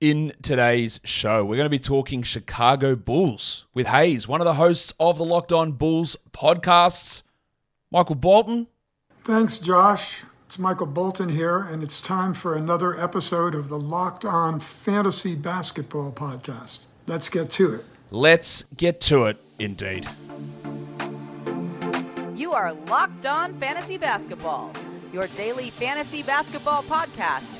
In today's show, we're going to be talking Chicago Bulls with Hayes, one of the hosts of the Locked On Bulls podcasts. Michael Bolton. Thanks, Josh. It's Michael Bolton here, and it's time for another episode of the Locked On Fantasy Basketball Podcast. Let's get to it. Let's get to it, indeed. You are Locked On Fantasy Basketball, your daily fantasy basketball podcast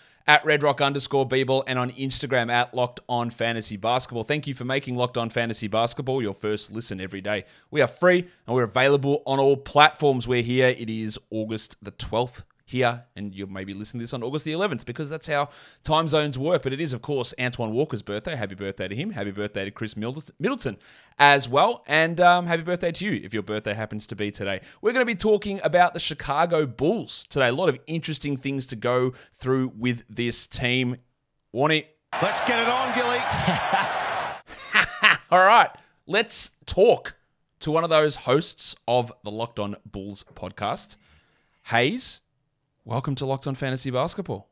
at redrock underscore bball and on Instagram at Locked On Fantasy Basketball. Thank you for making Locked On Fantasy Basketball your first listen every day. We are free and we're available on all platforms. We're here. It is August the 12th here, and you maybe listen to this on August the 11th because that's how time zones work. But it is, of course, Antoine Walker's birthday. Happy birthday to him. Happy birthday to Khris Middleton as well. And um, happy birthday to you if your birthday happens to be today. We're going to be talking about the Chicago Bulls today. A lot of interesting things to go through with this team. Warnie. Let's get it on, Gilly. All right, let's talk to one of those hosts of the Locked On Bulls podcast, Hayes. Welcome to Locked On Fantasy Basketball.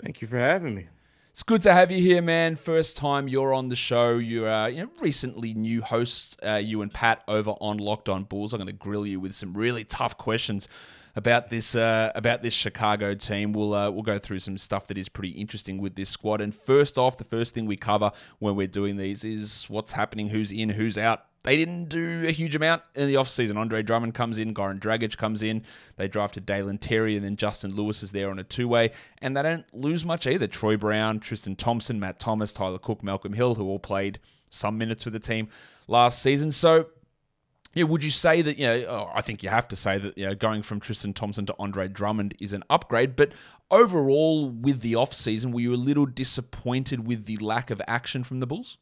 Thank you for having me. It's good to have you here, man. First time you're on the show. You're uh, you know, recently new host, uh, you and Pat over on Locked On Bulls. I'm going to grill you with some really tough questions about this uh, about this Chicago team. We'll uh, we'll go through some stuff that is pretty interesting with this squad. And first off, the first thing we cover when we're doing these is what's happening, who's in, who's out they didn't do a huge amount in the offseason. Andre Drummond comes in, Goran Dragic comes in. They drafted Dalen Terry, and then Justin Lewis is there on a two way. And they don't lose much either. Troy Brown, Tristan Thompson, Matt Thomas, Tyler Cook, Malcolm Hill, who all played some minutes for the team last season. So, yeah, would you say that, you know, oh, I think you have to say that, you know, going from Tristan Thompson to Andre Drummond is an upgrade. But overall, with the offseason, were you a little disappointed with the lack of action from the Bulls?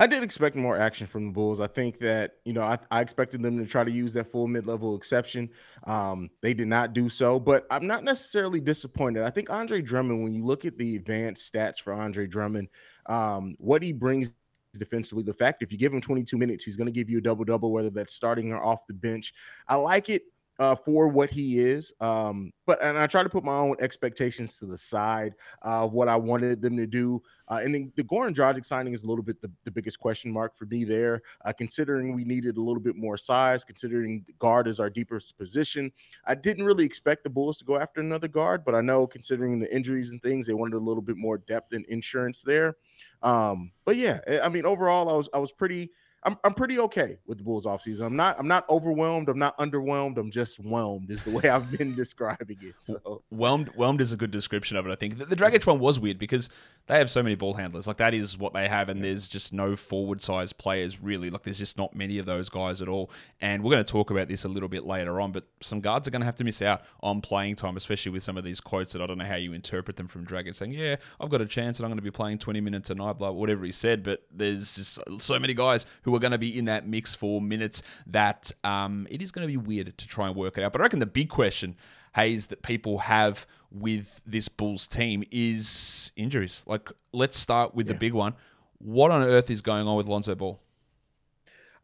I did expect more action from the Bulls. I think that, you know, I, I expected them to try to use that full mid level exception. Um, they did not do so, but I'm not necessarily disappointed. I think Andre Drummond, when you look at the advanced stats for Andre Drummond, um, what he brings defensively, the fact if you give him 22 minutes, he's going to give you a double double, whether that's starting or off the bench. I like it uh, for what he is. Um, but and I try to put my own expectations to the side of what I wanted them to do. Uh, and then the Goran Dragic signing is a little bit the, the biggest question mark for me there, uh, considering we needed a little bit more size, considering guard is our deepest position. I didn't really expect the Bulls to go after another guard, but I know considering the injuries and things, they wanted a little bit more depth and insurance there. Um, but yeah, I mean, overall, I was I was pretty I'm I'm pretty okay with the Bulls offseason. I'm not I'm not overwhelmed. I'm not underwhelmed. I'm just whelmed is the way I've been describing it. So whelmed whelmed is a good description of it. I think the, the Dragic one was weird because they have so many ball handlers. Like that is what they have, and there's just no forward size players really. Like there's just not many of those guys at all. And we're going to talk about this a little bit later on. But some guards are going to have to miss out on playing time, especially with some of these quotes that I don't know how you interpret them from Dragic saying, "Yeah, I've got a chance, and I'm going to be playing 20 minutes a night." Blah whatever he said. But there's just so many guys who who are going to be in that mix for minutes that um, it is going to be weird to try and work it out. But I reckon the big question, Hayes, that people have with this Bulls team is injuries. Like, let's start with yeah. the big one. What on earth is going on with Lonzo Ball?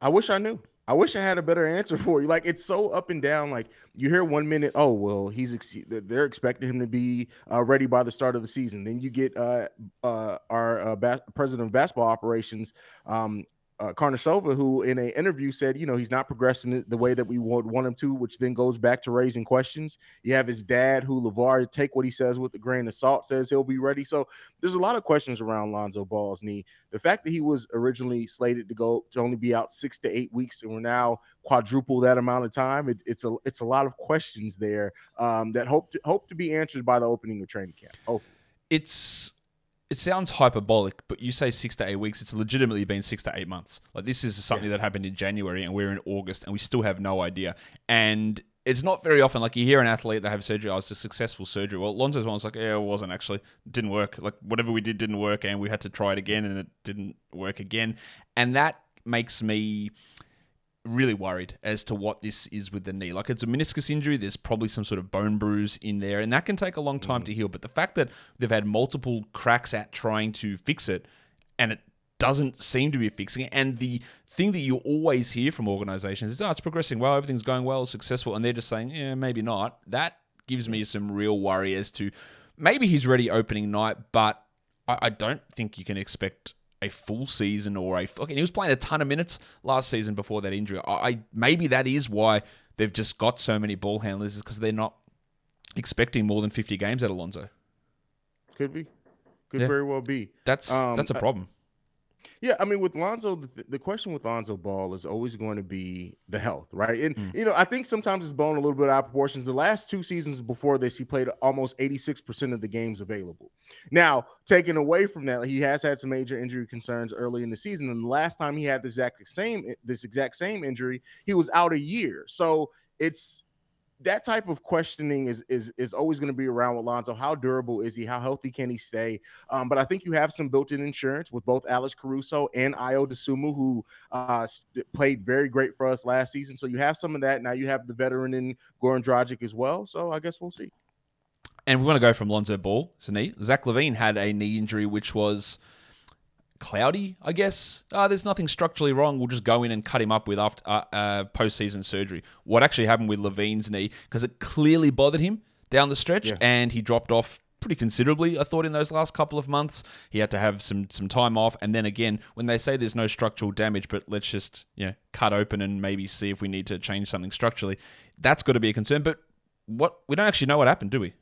I wish I knew. I wish I had a better answer for you. Like it's so up and down. Like you hear one minute, oh well, he's ex- they're expecting him to be uh, ready by the start of the season. Then you get uh, uh, our uh, ba- president of basketball operations um, uh, Karnisovas, who in an interview said, you know, he's not progressing the way that we would want him to, which then goes back to raising questions. You have his dad, who LaVar take what he says with a grain of salt, says he'll be ready. So there's a lot of questions around Lonzo Ball's knee. The fact that he was originally slated to go to only be out six to eight weeks, and we're now quadruple that amount of time, it, it's a it's a lot of questions there um, that hope to, hope to be answered by the opening of training camp. Hopefully, it's it sounds hyperbolic, but you say six to eight weeks. It's legitimately been six to eight months. Like this is something yeah. that happened in January, and we're in August, and we still have no idea. And it's not very often like you hear an athlete that have surgery. Oh, it's a successful surgery. Well, Lonzo's one was like, yeah, it wasn't actually. It didn't work. Like whatever we did didn't work, and we had to try it again, and it didn't work again. And that makes me really worried as to what this is with the knee. Like it's a meniscus injury. There's probably some sort of bone bruise in there, and that can take a long time mm. to heal. But the fact that they've had multiple cracks at trying to fix it, and it doesn't seem to be fixing it. And the thing that you always hear from organizations is, oh, it's progressing well, everything's going well, successful. And they're just saying, yeah, maybe not. That gives me some real worry as to maybe he's ready opening night, but I, I don't think you can expect a full season or a. Okay, he was playing a ton of minutes last season before that injury. I, I maybe that is why they've just got so many ball handlers is because they're not expecting more than fifty games at Alonso. Could be, could Yeah. very well be. That's Um, that's a problem. Yeah, I mean, with Lonzo, the, the question with Lonzo Ball is always going to be the health, right? And mm. you know, I think sometimes it's blown a little bit out of proportions. The last two seasons before this, he played almost eighty six percent of the games available. Now, taken away from that, he has had some major injury concerns early in the season, and the last time he had this exact same this exact same injury, he was out a year. So it's that type of questioning is is is always going to be around with Lonzo. How durable is he? How healthy can he stay? Um, but I think you have some built-in insurance with both Alex Caruso and Ayo Dosunmu, who uh, played very great for us last season. So you have some of that. Now you have the veteran in Goran Dragic as well. So I guess we'll see. And we want to go from Lonzo Ball, his knee. Zach LaVine had a knee injury which was cloudy, I guess. Uh, there's nothing structurally wrong. We'll just go in and cut him up with after uh, uh, postseason surgery. What actually happened with LaVine's knee? Because it clearly bothered him down the stretch, Yeah. and he dropped off pretty considerably. I thought in those last couple of months he had to have some some time off, and then again when they say there's no structural damage, but let's just you know cut open and maybe see if we need to change something structurally. That's got to be a concern. But what we don't actually know what happened, do we?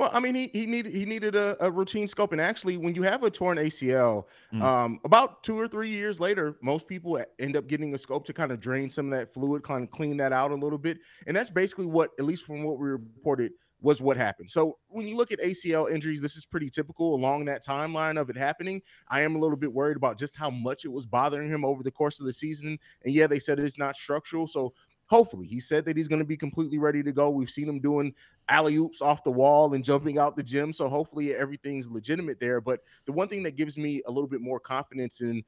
Well, I mean, he he needed he needed a, a routine scope, and actually, when you have a torn ACL, um, about two or three years later, most people end up getting a scope to kind of drain some of that fluid, kind of clean that out a little bit, and that's basically what, at least from what we reported, was what happened. So when you look at ACL injuries, this is pretty typical along that timeline of it happening. I am a little bit worried about just how much it was bothering him over the course of the season, and yeah, they said it's not structural, so. Hopefully, he said that he's going to be completely ready to go. We've seen him doing alley oops off the wall and jumping out the gym. So hopefully everything's legitimate there. But the one thing that gives me a little bit more confidence in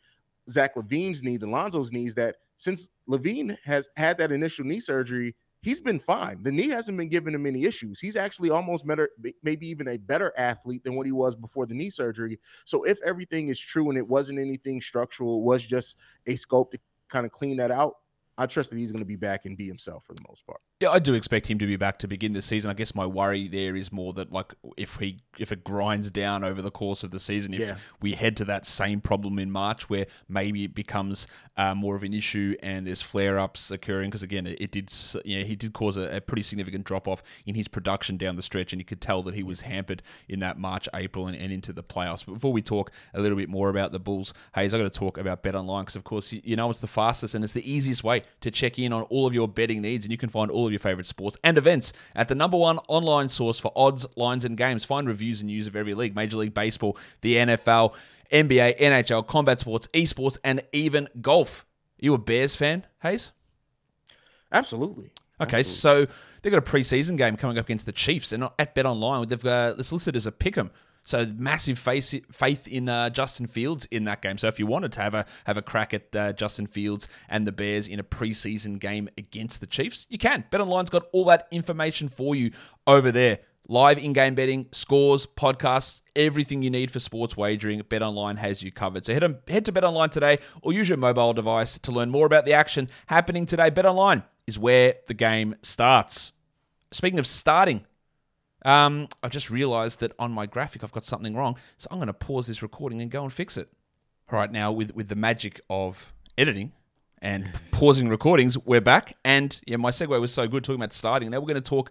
Zach LaVine's knee than Lonzo's knee is that since LaVine has had that initial knee surgery, he's been fine. The knee hasn't been giving him any issues. He's actually almost better, maybe even a better athlete than what he was before the knee surgery. So if everything is true and it wasn't anything structural, it was just a scope to kind of clean that out, I trust that he's going to be back and be himself for the most part. Yeah, I do expect him to be back to begin the season. I guess my worry there is more that like if he if it grinds down over the course of the season, if Yeah. we head to that same problem in March where maybe it becomes uh, more of an issue and there's flare ups occurring because again it, it did you know, he did cause a, a pretty significant drop off in his production down the stretch and you could tell that he was hampered in that March April and, and into the playoffs. But before we talk a little bit more about the Bulls, Hayes, I got to talk about Bet Online because of course you, you know it's the fastest and it's the easiest way to check in on all of your betting needs and you can find all of your favorite sports and events at the number one online source for odds, lines, and games. Find reviews and news of every league Major League Baseball, the NFL, NBA, NHL, combat sports, esports, and even golf. you a Bears fan, Hayes? Absolutely. Okay, so they've got a preseason game coming up against the Chiefs, and not at Bet Online, they've uh, it's listed as a pick'em. So massive faith faith in uh, Justin Fields in that game. So if you wanted to have a have a crack at uh, Justin Fields and the Bears in a preseason game against the Chiefs, you can. Bet Online's got all that information for you over there. Live in-game betting, scores, podcasts, everything you need for sports wagering. BetOnline has you covered. So head on, head to BetOnline today or use your mobile device to learn more about the action happening today. BetOnline is where the game starts. Speaking of starting, um, I just realized that on my graphic I've got something wrong, so I'm going to pause this recording and go and fix it. All right, now with with the magic of editing and pausing recordings, we're back. And yeah, my segue was so good talking about starting. Now we're going to talk,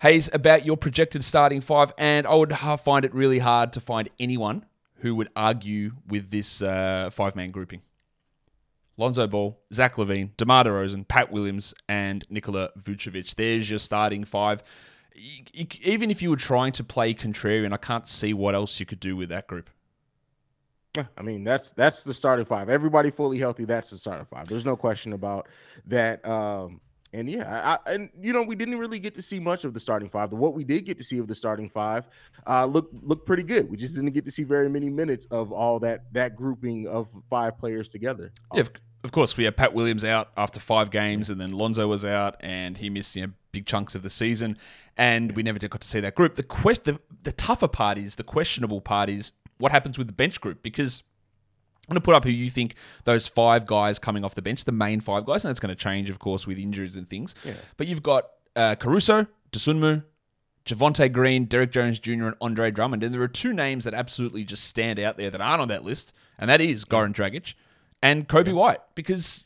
Hayes, about your projected starting five. And I would find it really hard to find anyone who would argue with this uh, five man grouping. Lonzo Ball, Zach LaVine, DeMar DeRozan, Pat Williams, and Nikola Vucevic. There's your starting five. Even if you were trying to play contrarian, I can't see what else you could do with that group. I mean, that's that's the starting five. Everybody fully healthy. That's the starting five. There's no question about that. Um, and yeah, I, and you know, we didn't really get to see much of the starting five. But what we did get to see of the starting five, uh, look look pretty good. We just didn't get to see very many minutes of all that that grouping of five players together. Yeah, of course, we had Pat Williams out after five games, and then Lonzo was out, and he missed you know big chunks of the season, and we never got to see that group. The quest, the, the tougher part is the questionable part is what happens with the bench group because. I'm going to put up who you think those five guys coming off the bench, the main five guys, and that's going to change, of course, with injuries and things. Yeah. But you've got uh, Caruso, Dosunmu, Javonte Green, Derrick Jones Jr., and Andre Drummond. And there are two names that absolutely just stand out there that aren't on that list, and that is Goran Dragic and Coby White. Because,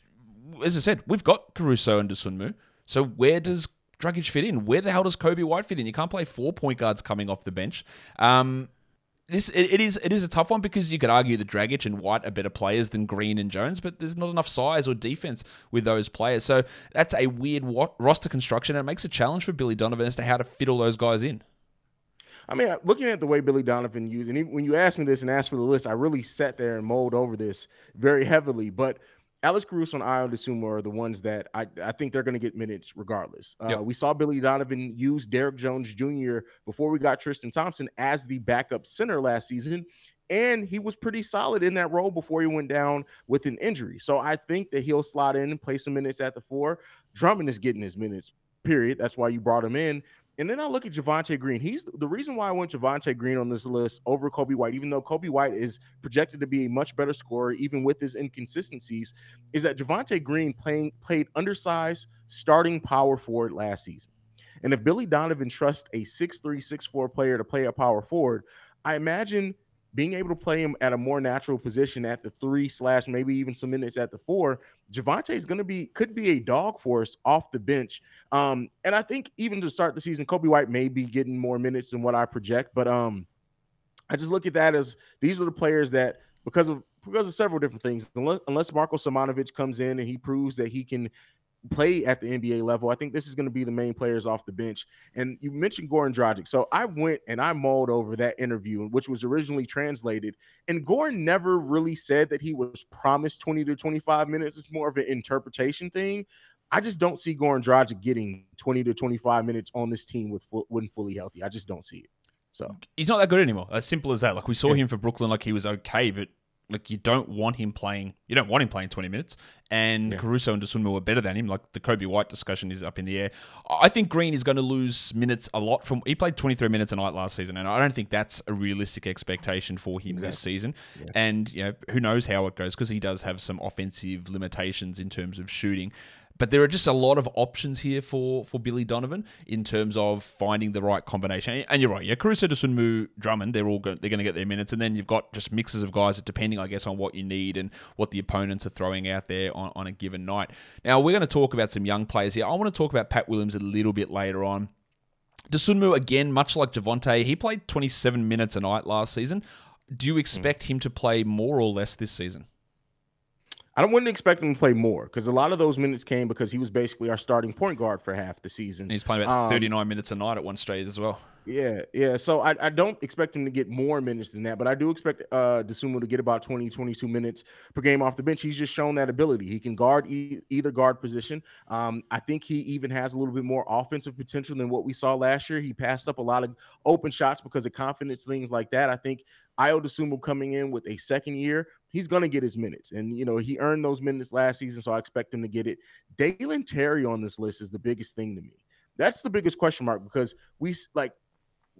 as I said, we've got Caruso and Dosunmu. So where does Dragic fit in? Where the hell does Coby White fit in? You can't play four point guards coming off the bench. Um, this it, it is it is a tough one because you could argue that Dragic and White are better players than Green and Jones, but there's not enough size or defense with those players. So that's a weird roster construction, and it makes a challenge for Billy Donovan as to how to fit all those guys in. I mean, looking at the way Billy Donovan used, and when you asked me this and asked for the list, I really sat there and mulled over this very heavily. But Alex Caruso and Ayo Dosunmu are the ones that I, I think they're going to get minutes regardless. Uh, yep. We saw Billy Donovan use Derrick Jones Jr. before we got Tristan Thompson as the backup center last season. And he was pretty solid in that role before he went down with an injury. So I think that he'll slot in and play some minutes at the four. Drummond is getting his minutes, period. That's why you brought him in. And then I look at Javonte Green. He's the reason why I went Javonte Green on this list over Coby White, even though Coby White is projected to be a much better scorer, even with his inconsistencies, is that Javonte Green playing played undersized starting power forward last season. And if Billy Donovan trusts a 6'3, 6'4 player to play a power forward, I imagine being able to play him at a more natural position at the three slash maybe even some minutes at the four, Javonte is going to be could be a dog force off the bench. Um, and I think even to start the season, Coby White may be getting more minutes than what I project, but um, I just look at that as these are the players that because of because of several different things, unless, unless Marko Simonovic comes in and he proves that he can play at the NBA level. I think this is going to be the main players off the bench. And you mentioned Goran Dragic. So I went and I mulled over that interview, which was originally translated. And Goran never really said that he was promised 20 to 25 minutes. It's more of an interpretation thing. I just don't see Goran Dragic getting 20 to 25 minutes on this team with full, when fully healthy. I just don't see it. So he's not that good anymore. As simple as that. Like we saw yeah. him for Brooklyn, like he was okay, but like you don't want him playing. You don't want him playing twenty minutes. And yeah. Caruso and Dosunmu were better than him. Like the Coby White discussion is up in the air. I think Green is going to lose minutes a lot from. He played twenty three minutes a night last season, and I don't think that's a realistic expectation for him exactly. this season. Yeah. And you know who knows how it goes because he does have some offensive limitations in terms of shooting. But there are just a lot of options here for for Billy Donovan in terms of finding the right combination. And you're right, yeah, Caruso, Dosunmu, Drummond, they're all go- they're going to get their minutes, and then you've got just mixes of guys that depending, I guess, on what you need and what the opponents are throwing out there on, on a given night. Now we're going to talk about some young players here. I want to talk about Pat Williams a little bit later on. Dosunmu again, much like Javonte, he played 27 minutes a night last season. Do you expect mm. him to play more or less this season? I wouldn't expect him to play more because a lot of those minutes came because he was basically our starting point guard for half the season. And he's playing about um, 39 minutes a night at one stage as well. Yeah, yeah. So I, I don't expect him to get more minutes than that, but I do expect uh Dosunmu to get about 20, 22 minutes per game off the bench. He's just shown that ability. He can guard e- either guard position. Um, I think he even has a little bit more offensive potential than what we saw last year. He passed up a lot of open shots because of confidence, things like that. I think Ayo Dosunmu coming in with a second year, he's going to get his minutes. And, you know, he earned those minutes last season, so I expect him to get it. Dalen Terry on this list is the biggest thing to me. That's the biggest question mark because we like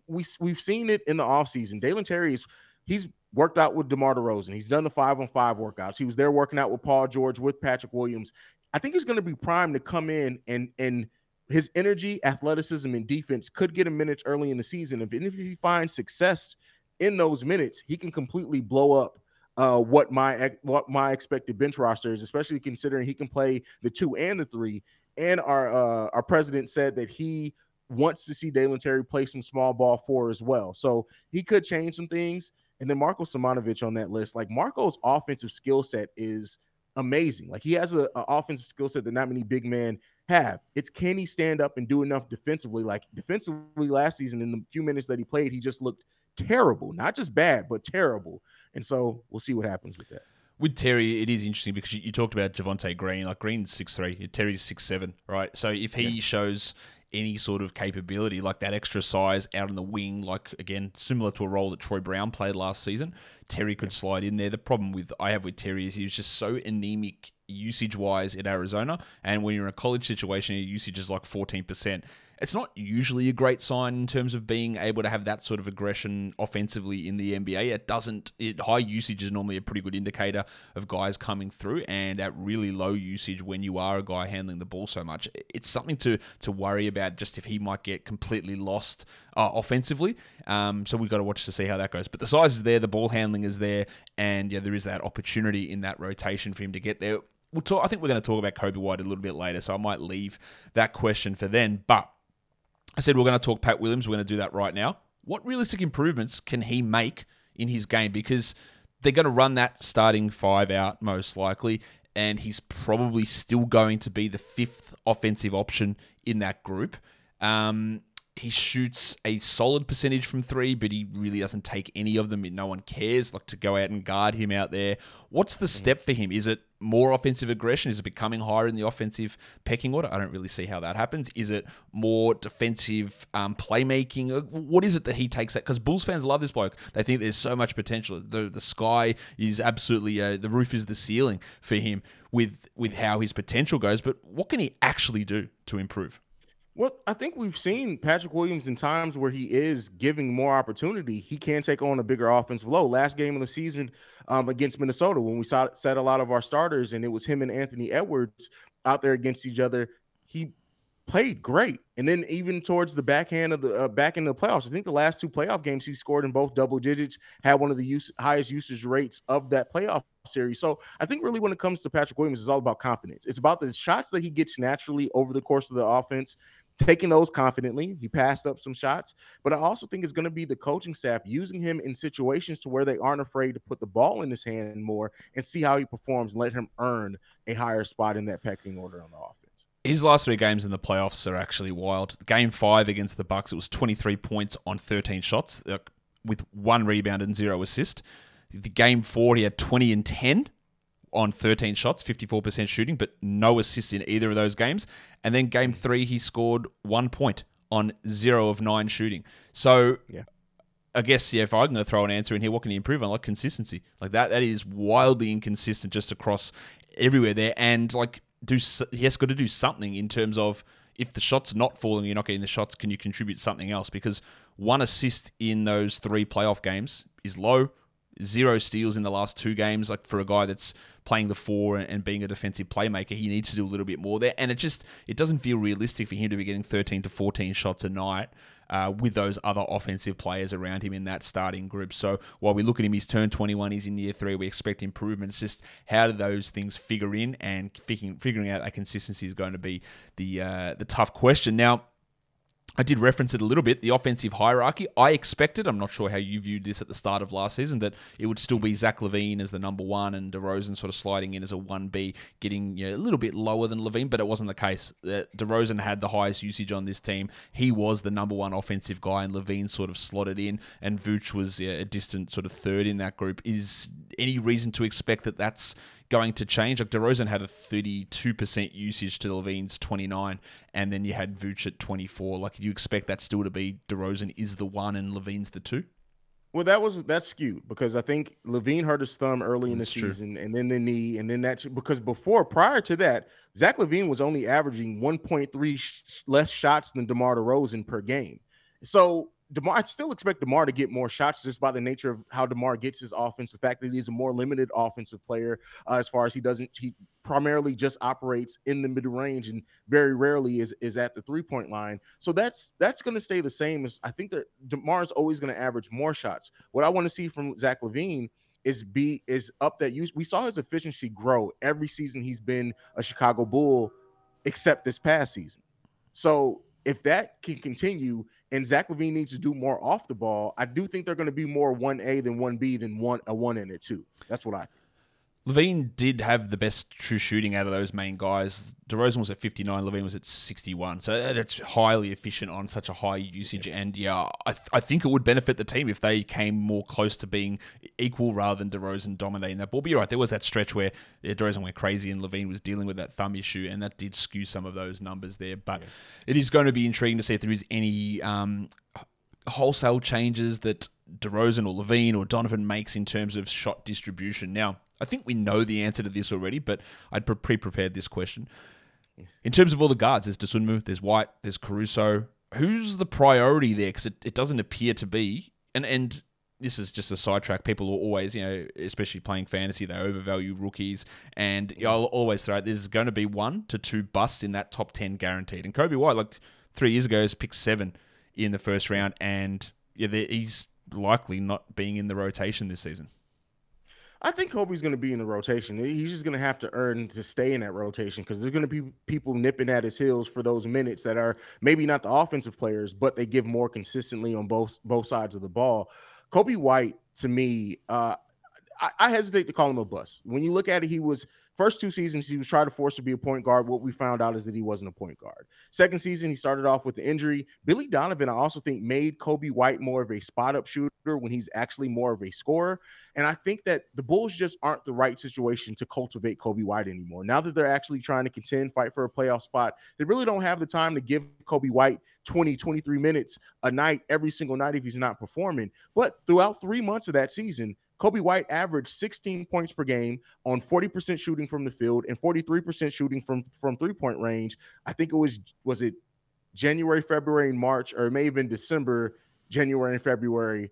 we we've seen it in the offseason. Dalen Terry is he's worked out with DeMar DeRozan. He's done the five on five workouts. He was there working out with Paul George, with Patrick Williams. I think he's going to be primed to come in and and his energy, athleticism, and defense could get him minutes early in the season. If, if he finds success in those minutes, he can completely blow up uh, what my what my expected bench roster is, especially considering he can play the two and the three. And our uh, our president said that he wants to see Dalen Terry play some small ball four as well. So he could change some things. And then Marko Simonovic on that list, like Marko's offensive skill set is amazing. Like he has an offensive skill set that not many big men have. It's can he stand up and do enough defensively? Like defensively last season, in the few minutes that he played, he just looked terrible. Not just bad, but terrible. And so we'll see what happens with that. With Terry, it is interesting because you, you talked about Javonte Green. Like Green's six three, Terry's six seven, right? So if he yeah. shows any sort of capability, like that extra size out on the wing, like again, similar to a role that Troy Brown played last season, Terry could slide in there. The problem with I have with Terry is he was just so anemic usage wise in Arizona. And when you're in a college situation, your usage is like 14%. It's not usually a great sign in terms of being able to have that sort of aggression offensively in the NBA. It doesn't. It, high usage is normally a pretty good indicator of guys coming through, and at really low usage, when you are a guy handling the ball so much, it's something to to worry about. Just if he might get completely lost uh, offensively. Um, so we've got to watch to see how that goes. But the size is there, the ball handling is there, and yeah, there is that opportunity in that rotation for him to get there. We'll talk, I think we're going to talk about Coby White a little bit later, so I might leave that question for then. But I said we're going to talk Pat Williams. We're going to do that right now. What realistic improvements can he make in his game? Because they're going to run that starting five out most likely, and he's probably still going to be the fifth offensive option in that group. Um, he shoots a solid percentage from three, but he really doesn't take any of them. No one cares like to go out and guard him out there. What's the step for him? Is it more offensive aggression? Is it becoming higher in the offensive pecking order? I don't really see how that happens. Is it more defensive um, playmaking? Uh, what is it that he takes that? Because Bulls fans love this bloke. They think there's so much potential. The the sky is absolutely uh, the roof is the ceiling for him with with how his potential goes. But what can he actually do to improve? Well, I think we've seen Patrick Williams in times where he is giving more opportunity. He can take on a bigger offensive load. Last game of the season um, against Minnesota, when we saw set a lot of our starters, and it was him and Anthony Edwards out there against each other. He played great. And then even towards the backhand of the uh, back in the playoffs, I think the last two playoff games he scored in both double digits, had one of the use, highest usage rates of that playoff series. So I think really when it comes to Patrick Williams, it's all about confidence. It's about the shots that he gets naturally over the course of the offense, taking those confidently. He passed up some shots, but I also think it's going to be the coaching staff using him in situations to where they aren't afraid to put the ball in his hand more and see how he performs, let him earn a higher spot in that pecking order on the offense. His last three games in the playoffs are actually wild. Game five against the Bucks, it was 23 points on 13 shots, with one rebound and zero assist. The game four, he had 20 and 10 on 13 shots, 54% shooting, but no assists in either of those games. And then game hmm. three, he scored one point on zero of nine shooting. So yeah. I guess yeah, if I'm going to throw an answer in here, what can he improve on? Like consistency, like that. That is wildly inconsistent just across everywhere there. And like, do he has got to do something in terms of if the shot's not falling, you're not getting the shots. Can you contribute something else? Because one assist in those three playoff games is low zero steals in the last two games. Like for a guy that's playing the four and being a defensive playmaker, he needs to do a little bit more there. And it just it doesn't feel realistic for him to be getting 13 to 14 shots a night. Uh, with those other offensive players around him in that starting group. So while we look at him, he's turned 21, he's in year three, we expect improvements. Just how do those things figure in and figuring, figuring out that consistency is going to be the uh, the tough question. Now, I did reference it a little bit. The offensive hierarchy. I expected. I'm not sure how you viewed this at the start of last season. That it would still be Zach LaVine as the number one and DeRozan sort of sliding in as a one B, getting you know, a little bit lower than LaVine, but it wasn't the case. Uh, DeRozan had the highest usage on this team. He was the number one offensive guy, and LaVine sort of slotted in, and Vooch was a distant sort of third in that group. Is any reason to expect that that's going to change. Like DeRozan had a 32% usage to LaVine's 29, and then you had Vooch at 24. Like, you expect that still to be DeRozan is the one and LaVine's the two? Well, that was that's skewed because I think LaVine hurt his thumb early in the season, true. and then the knee, and then that because before prior to that, Zach LaVine was only averaging 1.3 sh- less shots than DeMar DeRozan per game. So DeMar, I still expect DeMar to get more shots just by the nature of how DeMar gets his offense. The fact that he's a more limited offensive player, uh, as far as he doesn't, he primarily just operates in the mid range and very rarely is is at the three point line. So that's that's going to stay the same. As I think that DeMar is always going to average more shots. What I want to see from Zach LaVine is be is up that you we saw his efficiency grow every season he's been a Chicago Bull, except this past season. So if that can continue and Zach LaVine needs to do more off the ball, I do think they're going to be more 1A than 1B than one a one and a two. That's what I think. LaVine did have the best true shooting out of those main guys. DeRozan was at 59, LaVine was at 61. So that's highly efficient on such a high usage. And yeah, I, th- I think it would benefit the team if they came more close to being equal rather than DeRozan dominating that ball. But you're right, there was that stretch where yeah, DeRozan went crazy and LaVine was dealing with that thumb issue, and that did skew some of those numbers there. But yeah. it is going to be intriguing to see if there is any um, wholesale changes that DeRozan or LaVine or Donovan makes in terms of shot distribution. Now, I think we know the answer to this already, but I'd pre prepared this question. In terms of all the guards, there's Dosunmu, there's White, there's Caruso. Who's the priority there? Because it, it doesn't appear to be. And and this is just a sidetrack. People will always, you know, especially playing fantasy, they overvalue rookies. And I'll always throw out there's going to be one to two busts in that top 10 guaranteed. And Coby White, like three years ago, has picked seven in the first round. And yeah, he's likely not being in the rotation this season. I think Coby's going to be in the rotation. He's just going to have to earn to stay in that rotation because there's going to be people nipping at his heels for those minutes that are maybe not the offensive players, but they give more consistently on both both sides of the ball. Coby White, to me, uh, I, I, hesitate to call him a bust. When you look at it, he was first two seasons he was trying to force to be a point guard. What we found out is that he wasn't a point guard. Second season he started off with the injury. Billy Donovan, I also think, made Coby White more of a spot up shooter when he's actually more of a scorer. And I think that the Bulls just aren't the right situation to cultivate Coby White anymore. Now that they're actually trying to contend, fight for a playoff spot, they really don't have the time to give Coby White 20, 23 minutes a night every single night if he's not performing. But throughout three months of that season, Coby White averaged 16 points per game on 40% shooting from the field and 43% shooting from from three-point range. I think it was was it January, February, and March, or it may have been December, January, and February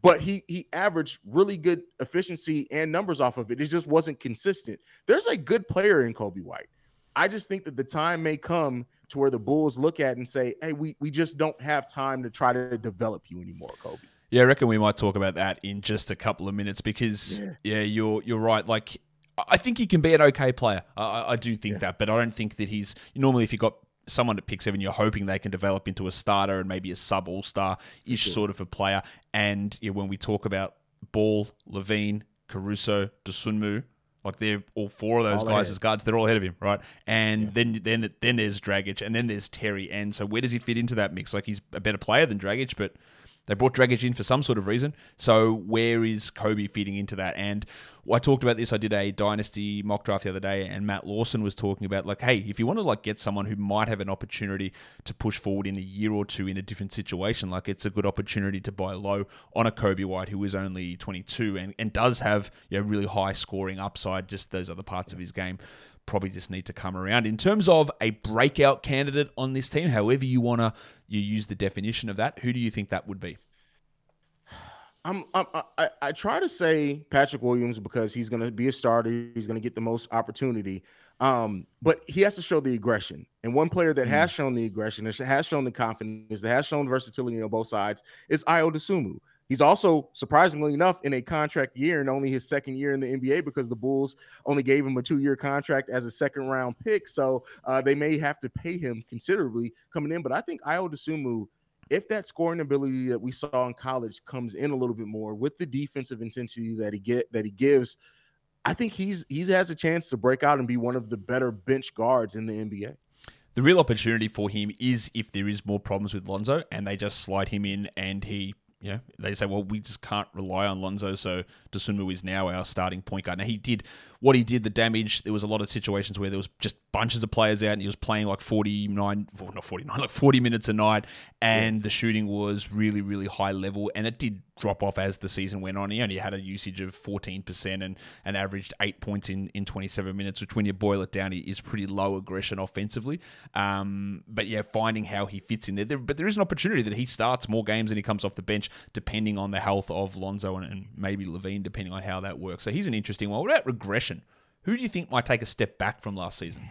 but he he averaged really good efficiency and numbers off of it. It just wasn't consistent. There's a good player in Coby White. I just think that the time may come to where the Bulls look at and say, "Hey, we we just don't have time to try to develop you anymore, Coby." Yeah, I reckon we might talk about that in just a couple of minutes because yeah, yeah you're you're right. Like I think he can be an okay player. I, I do think yeah. that, but I don't think that he's normally if you've got someone at pick seven, you're hoping they can develop into a starter and maybe a sub all star ish sure. sort of a player. And know, when we talk about Ball, LaVine, Caruso, Dosunmu, like they're all four of those all guys ahead. as guards, they're all ahead of him, right? And yeah. then then then there's Dragic, and then there's Terry. And so where does he fit into that mix? Like he's a better player than Dragic, but they brought Dragic in for some sort of reason. So where is Coby fitting into that? And I talked about this. I did a dynasty mock draft the other day, and Matt Lawson was talking about like, hey, if you want to like get someone who might have an opportunity to push forward in a year or two in a different situation, like it's a good opportunity to buy low on a Coby White who is only 22 and, and does have you know, really high scoring upside. Just those other parts of his game probably just need to come around. In terms of a breakout candidate on this team, however you want to you use the definition of that, who do you think that would be? I'm, I'm I, I try to say Patrick Williams because he's going to be a starter. He's going to get the most opportunity. Um, but he has to show the aggression. And one player that mm. has shown the aggression, that has shown the confidence, that has shown versatility on both sides is Ayo Dosunmu. He's also surprisingly enough in a contract year and only his second year in the NBA because the Bulls only gave him a two-year contract as a second round pick. So uh, they may have to pay him considerably coming in. But I think Ayo Dosunmu, if that scoring ability that we saw in college comes in a little bit more with the defensive intensity that he get that he gives, I think he's he has a chance to break out and be one of the better bench guards in the NBA. The real opportunity for him is if there is more problems with Lonzo and they just slide him in and he yeah, they say, well, we just can't rely on Lonzo, so Dosunmu is now our starting point guard. Now, he did what he did, the damage. There was a lot of situations where there was just bunches of players out, and he was playing like 49, well, not 49, like 40 minutes a night, and yeah. the shooting was really, really high level, and it did drop off as the season went on. He only had a usage of 14% and, and averaged eight points in, in 27 minutes, which when you boil it down, is pretty low aggression offensively. Um, but yeah, finding how he fits in there. there. But there is an opportunity that he starts more games and he comes off the bench, depending on the health of Lonzo and, and maybe LaVine, depending on how that works. So he's an interesting one. What about regression? Who do you think might take a step back from last season?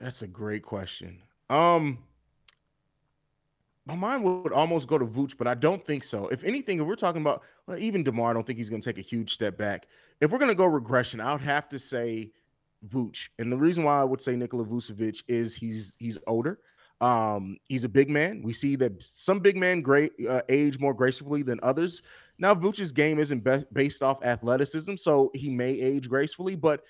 That's a great question. Um, my mind would almost go to Vooch, but I don't think so. If anything, if we're talking about well, even Demar, I don't think he's going to take a huge step back. If we're going to go regression, I would have to say Vooch, and the reason why I would say Nikola Vucevic is he's he's older. Um, he's a big man. We see that some big men great uh, age more gracefully than others. Now, Vooch's game isn't be- based off athleticism, so he may age gracefully, but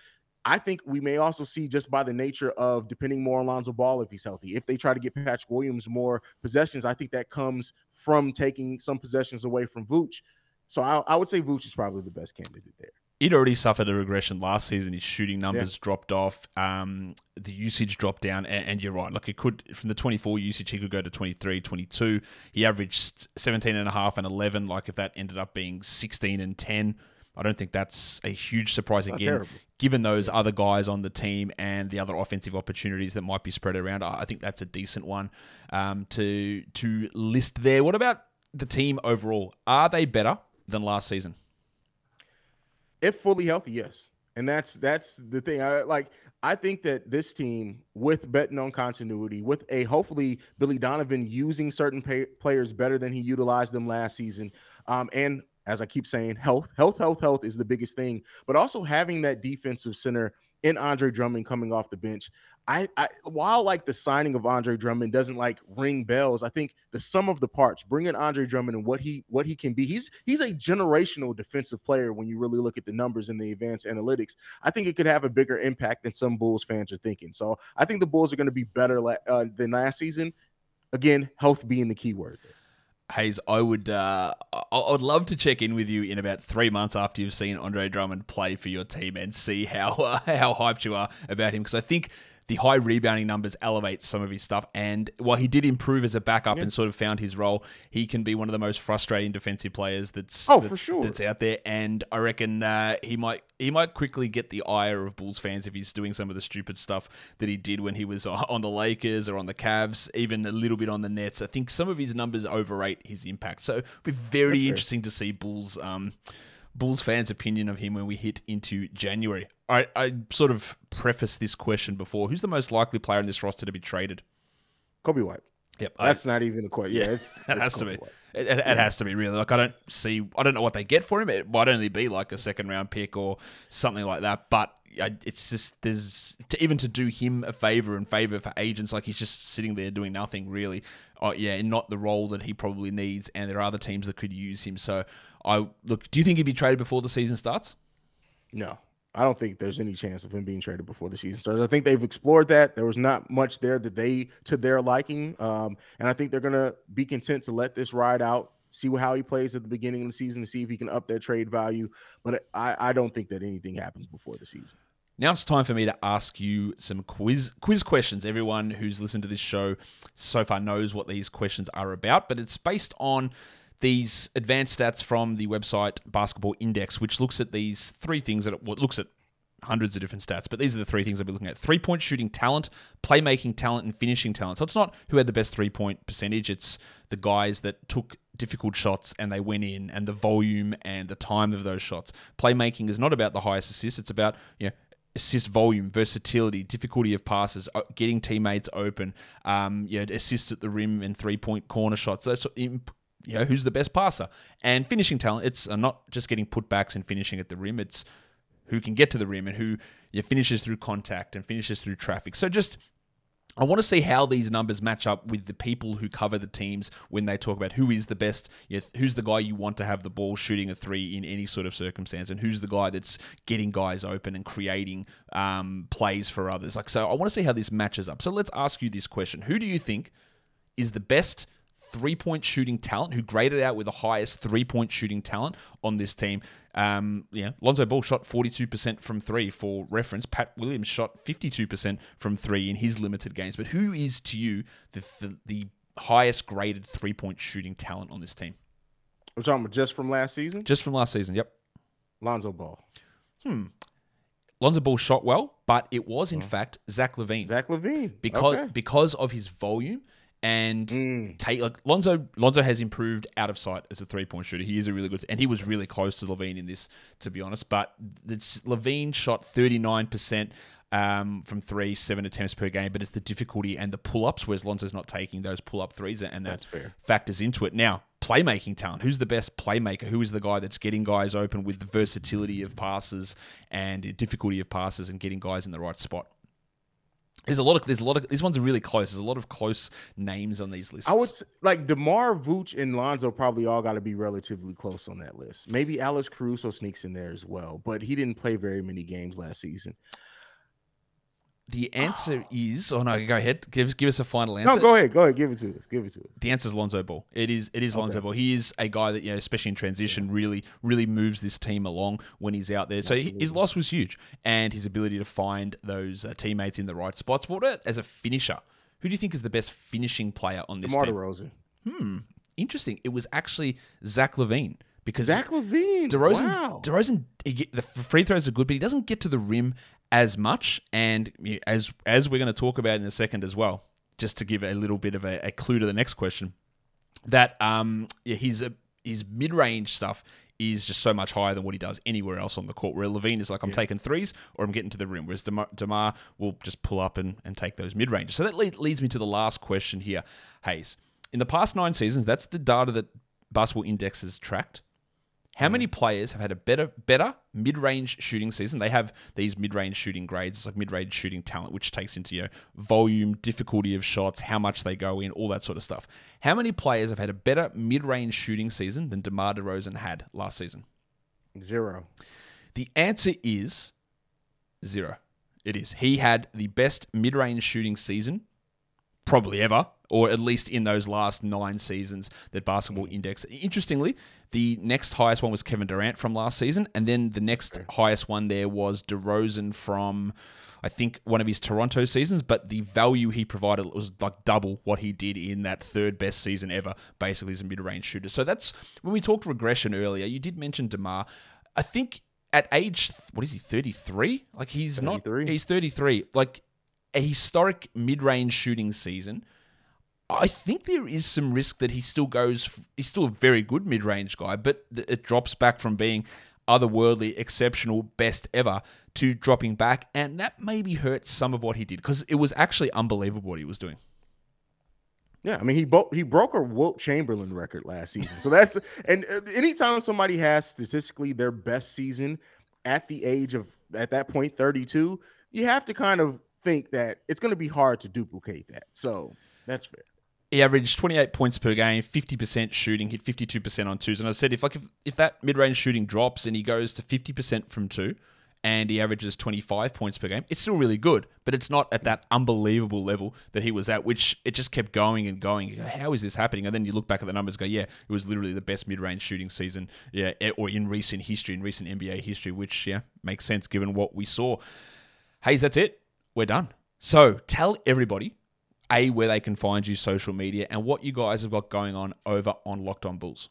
I think we may also see just by the nature of depending more on Lonzo Ball if he's healthy. If they try to get Patrick Williams more possessions, I think that comes from taking some possessions away from Vooch. So I, I would say Vooch is probably the best candidate there. he'd already suffered a regression last season. His shooting numbers yeah. dropped off. Um, the usage dropped down. And, and, you're right. Like it could, from the 24 usage, he could go to 23, 22. He averaged 17 and a half and 11. Like if that ended up being 16 and 10, I don't think that's a huge surprise again, terrible. given those other guys on the team and the other offensive opportunities that might be spread around. I think that's a decent one um, to to list there. What about the team overall? Are they better than last season? If fully healthy, yes. And that's that's the thing. I like I think that this team, with betting on continuity, with a hopefully Billy Donovan using certain pay, players better than he utilized them last season, um, and as I keep saying, health, health, health, health is the biggest thing, but also having that defensive center in Andre Drummond coming off the bench. I, I while like the signing of Andre Drummond doesn't like ring bells, I think the sum of the parts, bringing Andre Drummond and what he what he can be, he's he's a generational defensive player when you really look at the numbers in the advanced analytics. I think it could have a bigger impact than some Bulls fans are thinking. So I think the Bulls are going to be better uh, than last season. Again, health being the key word. There. Hayes, I would uh, I would love to check in with you in about three months after you've seen Andre Drummond play for your team and see how uh, how hyped you are about him because I think the high rebounding numbers elevate some of his stuff. And while he did improve as a backup and sort of found his role, he can be one of the most frustrating defensive players that's oh that's, for sure that's out there. And I reckon uh, he might he might quickly get the ire of Bulls fans if he's doing some of the stupid stuff that he did when he was on the Lakers or on the Cavs, even a little bit on the Nets. I think some of his numbers overrate his impact. So it'll be very that's interesting fair. to see Bulls. Um, Bulls fans' opinion of him when we hit into January. I, I sort of prefaced this question before. Who's the most likely player in this roster to be traded? Coby White. Yep, that's I, not even a question. Yeah, it's, it has to be. It, it, it, has to be really. Like I don't see. I don't know what they get for him. It might only be like a second round pick or something like that. But it's just there's to, even to do him a favor and favor for agents. Like he's just sitting there doing nothing really. Oh yeah, not the role that he probably needs. And there are other teams that could use him. So I look. Do you think he'd be traded before the season starts? No, I don't think there's any chance of him being traded before the season starts. I think they've explored that. There was not much there that they to their liking, um, and I think they're gonna be content to let this ride out, see how he plays at the beginning of the season, to see if he can up their trade value. But I, I don't think that anything happens before the season. Now it's time for me to ask you some quiz quiz questions. Everyone who's listened to this show so far knows what these questions are about, but it's based on these advanced stats from the website Basketball Index, which looks at these three things that it well, looks at hundreds of different stats, but these are the three things I'll be looking at three point shooting talent, playmaking talent, and finishing talent. So it's not who had the best three point percentage, it's the guys that took difficult shots and they went in, and the volume and the time of those shots. Playmaking is not about the highest assist, it's about, you know, assist volume, versatility, difficulty of passes, getting teammates open, um, assists at the rim and three point corner shots. That's you know, who's the best passer. And finishing talent, it's uh, not just getting putbacks and finishing at the rim, it's who can get to the rim and who you know, finishes through contact and finishes through traffic. So just I want to see how these numbers match up with the people who cover the teams when they talk about who is the best, you know, who's the guy you want to have the ball shooting a three in any sort of circumstance, and who's the guy that's getting guys open and creating um, plays for others. Like so, I want to see how this matches up. So let's ask you this question: Who do you think is the best three point shooting talent, who graded out with the highest three point shooting talent on this team. Um, yeah, Lonzo Ball shot 42% from three for reference. Pat Williams shot 52% from three in his limited games. But who is to you the, the, the highest graded three point shooting talent on this team? We're talking about just from last season? Just from last season, yep. Lonzo Ball. Hmm. Lonzo Ball shot well, but it was in fact Zach LaVine. Zach LaVine, Because okay. because of his volume and mm. take like Lonzo. Lonzo has improved out of sight as a three point shooter. He is a really good, and he was really close to LaVine in this, to be honest. But LaVine shot thirty nine percent. Um, from three, seven attempts per game, but it's the difficulty and the pull ups, whereas Lonzo's not taking those pull up threes, and that that's fair. factors into it. Now, playmaking talent. Who's the best playmaker? Who is the guy that's getting guys open with the versatility of passes and difficulty of passes and getting guys in the right spot? There's a lot of there's a lot of these ones are really close. There's a lot of close names on these lists. I would say, like Demar Vooch and Lonzo probably all got to be relatively close on that list. Maybe Alex Caruso sneaks in there as well, but he didn't play very many games last season. The answer is. Oh no, go ahead. Give give us a final answer. No, go ahead. Go ahead. Give it to us. Give it to us. The answer is Lonzo Ball. It is it is Lonzo Ball. He is a guy that you know, especially in transition, really really moves this team along when he's out there. So his loss was huge, and his ability to find those uh, teammates in the right spots. What about as a finisher? Who do you think is the best finishing player on this DeMar team? DeRozan. Hmm, interesting. It was actually Zach LaVine because Zach LaVine. DeRozan, Wow. DeRozan, he the free throws are good, but he doesn't get to the rim as much. And as as we're going to talk about in a second as well, just to give a little bit of a, a clue to the next question, that um yeah, his uh, his mid range stuff is just so much higher than what he does anywhere else on the court. Where LaVine is like, I'm taking threes or I'm getting to the rim, whereas Demar, Demar will just pull up and, and take those mid ranges. So that lead, leads me to the last question here, Hayes. In the past nine seasons, that's the data that Basketball Index has tracked. How many players have had a better better mid-range shooting season? They have these mid-range shooting grades, it's like mid-range shooting talent, which takes into you know, volume, difficulty of shots, how much they go in, all that sort of stuff. How many players have had a better mid-range shooting season than DeMar DeRozan had last season? Zero. The answer is zero. It is. He had the best mid-range shooting season probably ever, or at least in those last nine seasons that Basketball mm. Index. Interestingly, the next highest one was Kevin Durant from last season, and then the next highest one there was DeRozan from, I think, one of his Toronto seasons. But the value he provided was like double what he did in that third best season ever, basically as a mid-range shooter. So that's when we talked regression earlier. You did mention Demar. I think at age what is he 33 like he's not 33. he's 33 like a historic mid-range shooting season I think there is some risk that he still goes. He's still a very good mid-range guy, but it drops back from being otherworldly, exceptional, best ever to dropping back, and that maybe hurts some of what he did because it was actually unbelievable what he was doing. Yeah, I mean he bo- he broke a Wilt Chamberlain record last season. So that's and uh, anytime somebody has statistically their best season at the age of at that point 32, you have to kind of think that it's going to be hard to duplicate that. So that's fair. He averaged 28 points per game, 50% shooting, hit 52% on twos. And I said if like if, if that mid-range shooting drops and he goes to 50% from two and he averages 25 points per game, it's still really good, but it's not at that unbelievable level that he was at, which it just kept going and going. Go, How is this happening? And then you look back at the numbers go, yeah, it was literally the best mid-range shooting season, yeah, eh, or in recent history, in recent NBA history, which yeah, makes sense given what we saw. Hayes, that's it. We're done. So tell everybody a where they can find you social media and what you guys have got going on over on Locked On Bulls.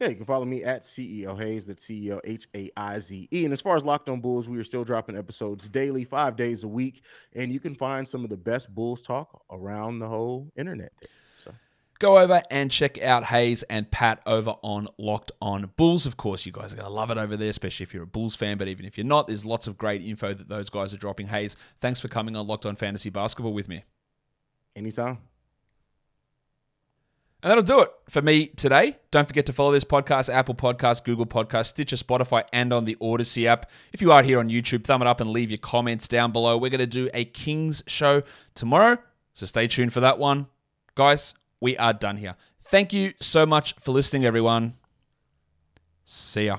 Yeah, you can follow me at CEO Hayes. That's CEO H A I Z E. And as far as Locked On Bulls, we are still dropping episodes daily, five days a week, and you can find some of the best Bulls talk around the whole internet. So Go over and check out Hayes and Pat over on Locked On Bulls. Of course, you guys are going to love it over there, especially if you're a Bulls fan. But even if you're not, there's lots of great info that those guys are dropping. Hayes, thanks for coming on Locked On Fantasy Basketball with me. Anytime. And that'll do it for me today. Don't forget to follow this podcast, Apple Podcasts, Google Podcasts, Stitcher, Spotify, and on the Odyssey app. If you are here on YouTube, thumb it up and leave your comments down below. We're going to do a Kings show tomorrow, so stay tuned for that one. Guys, we are done here. Thank you so much for listening, everyone. See ya.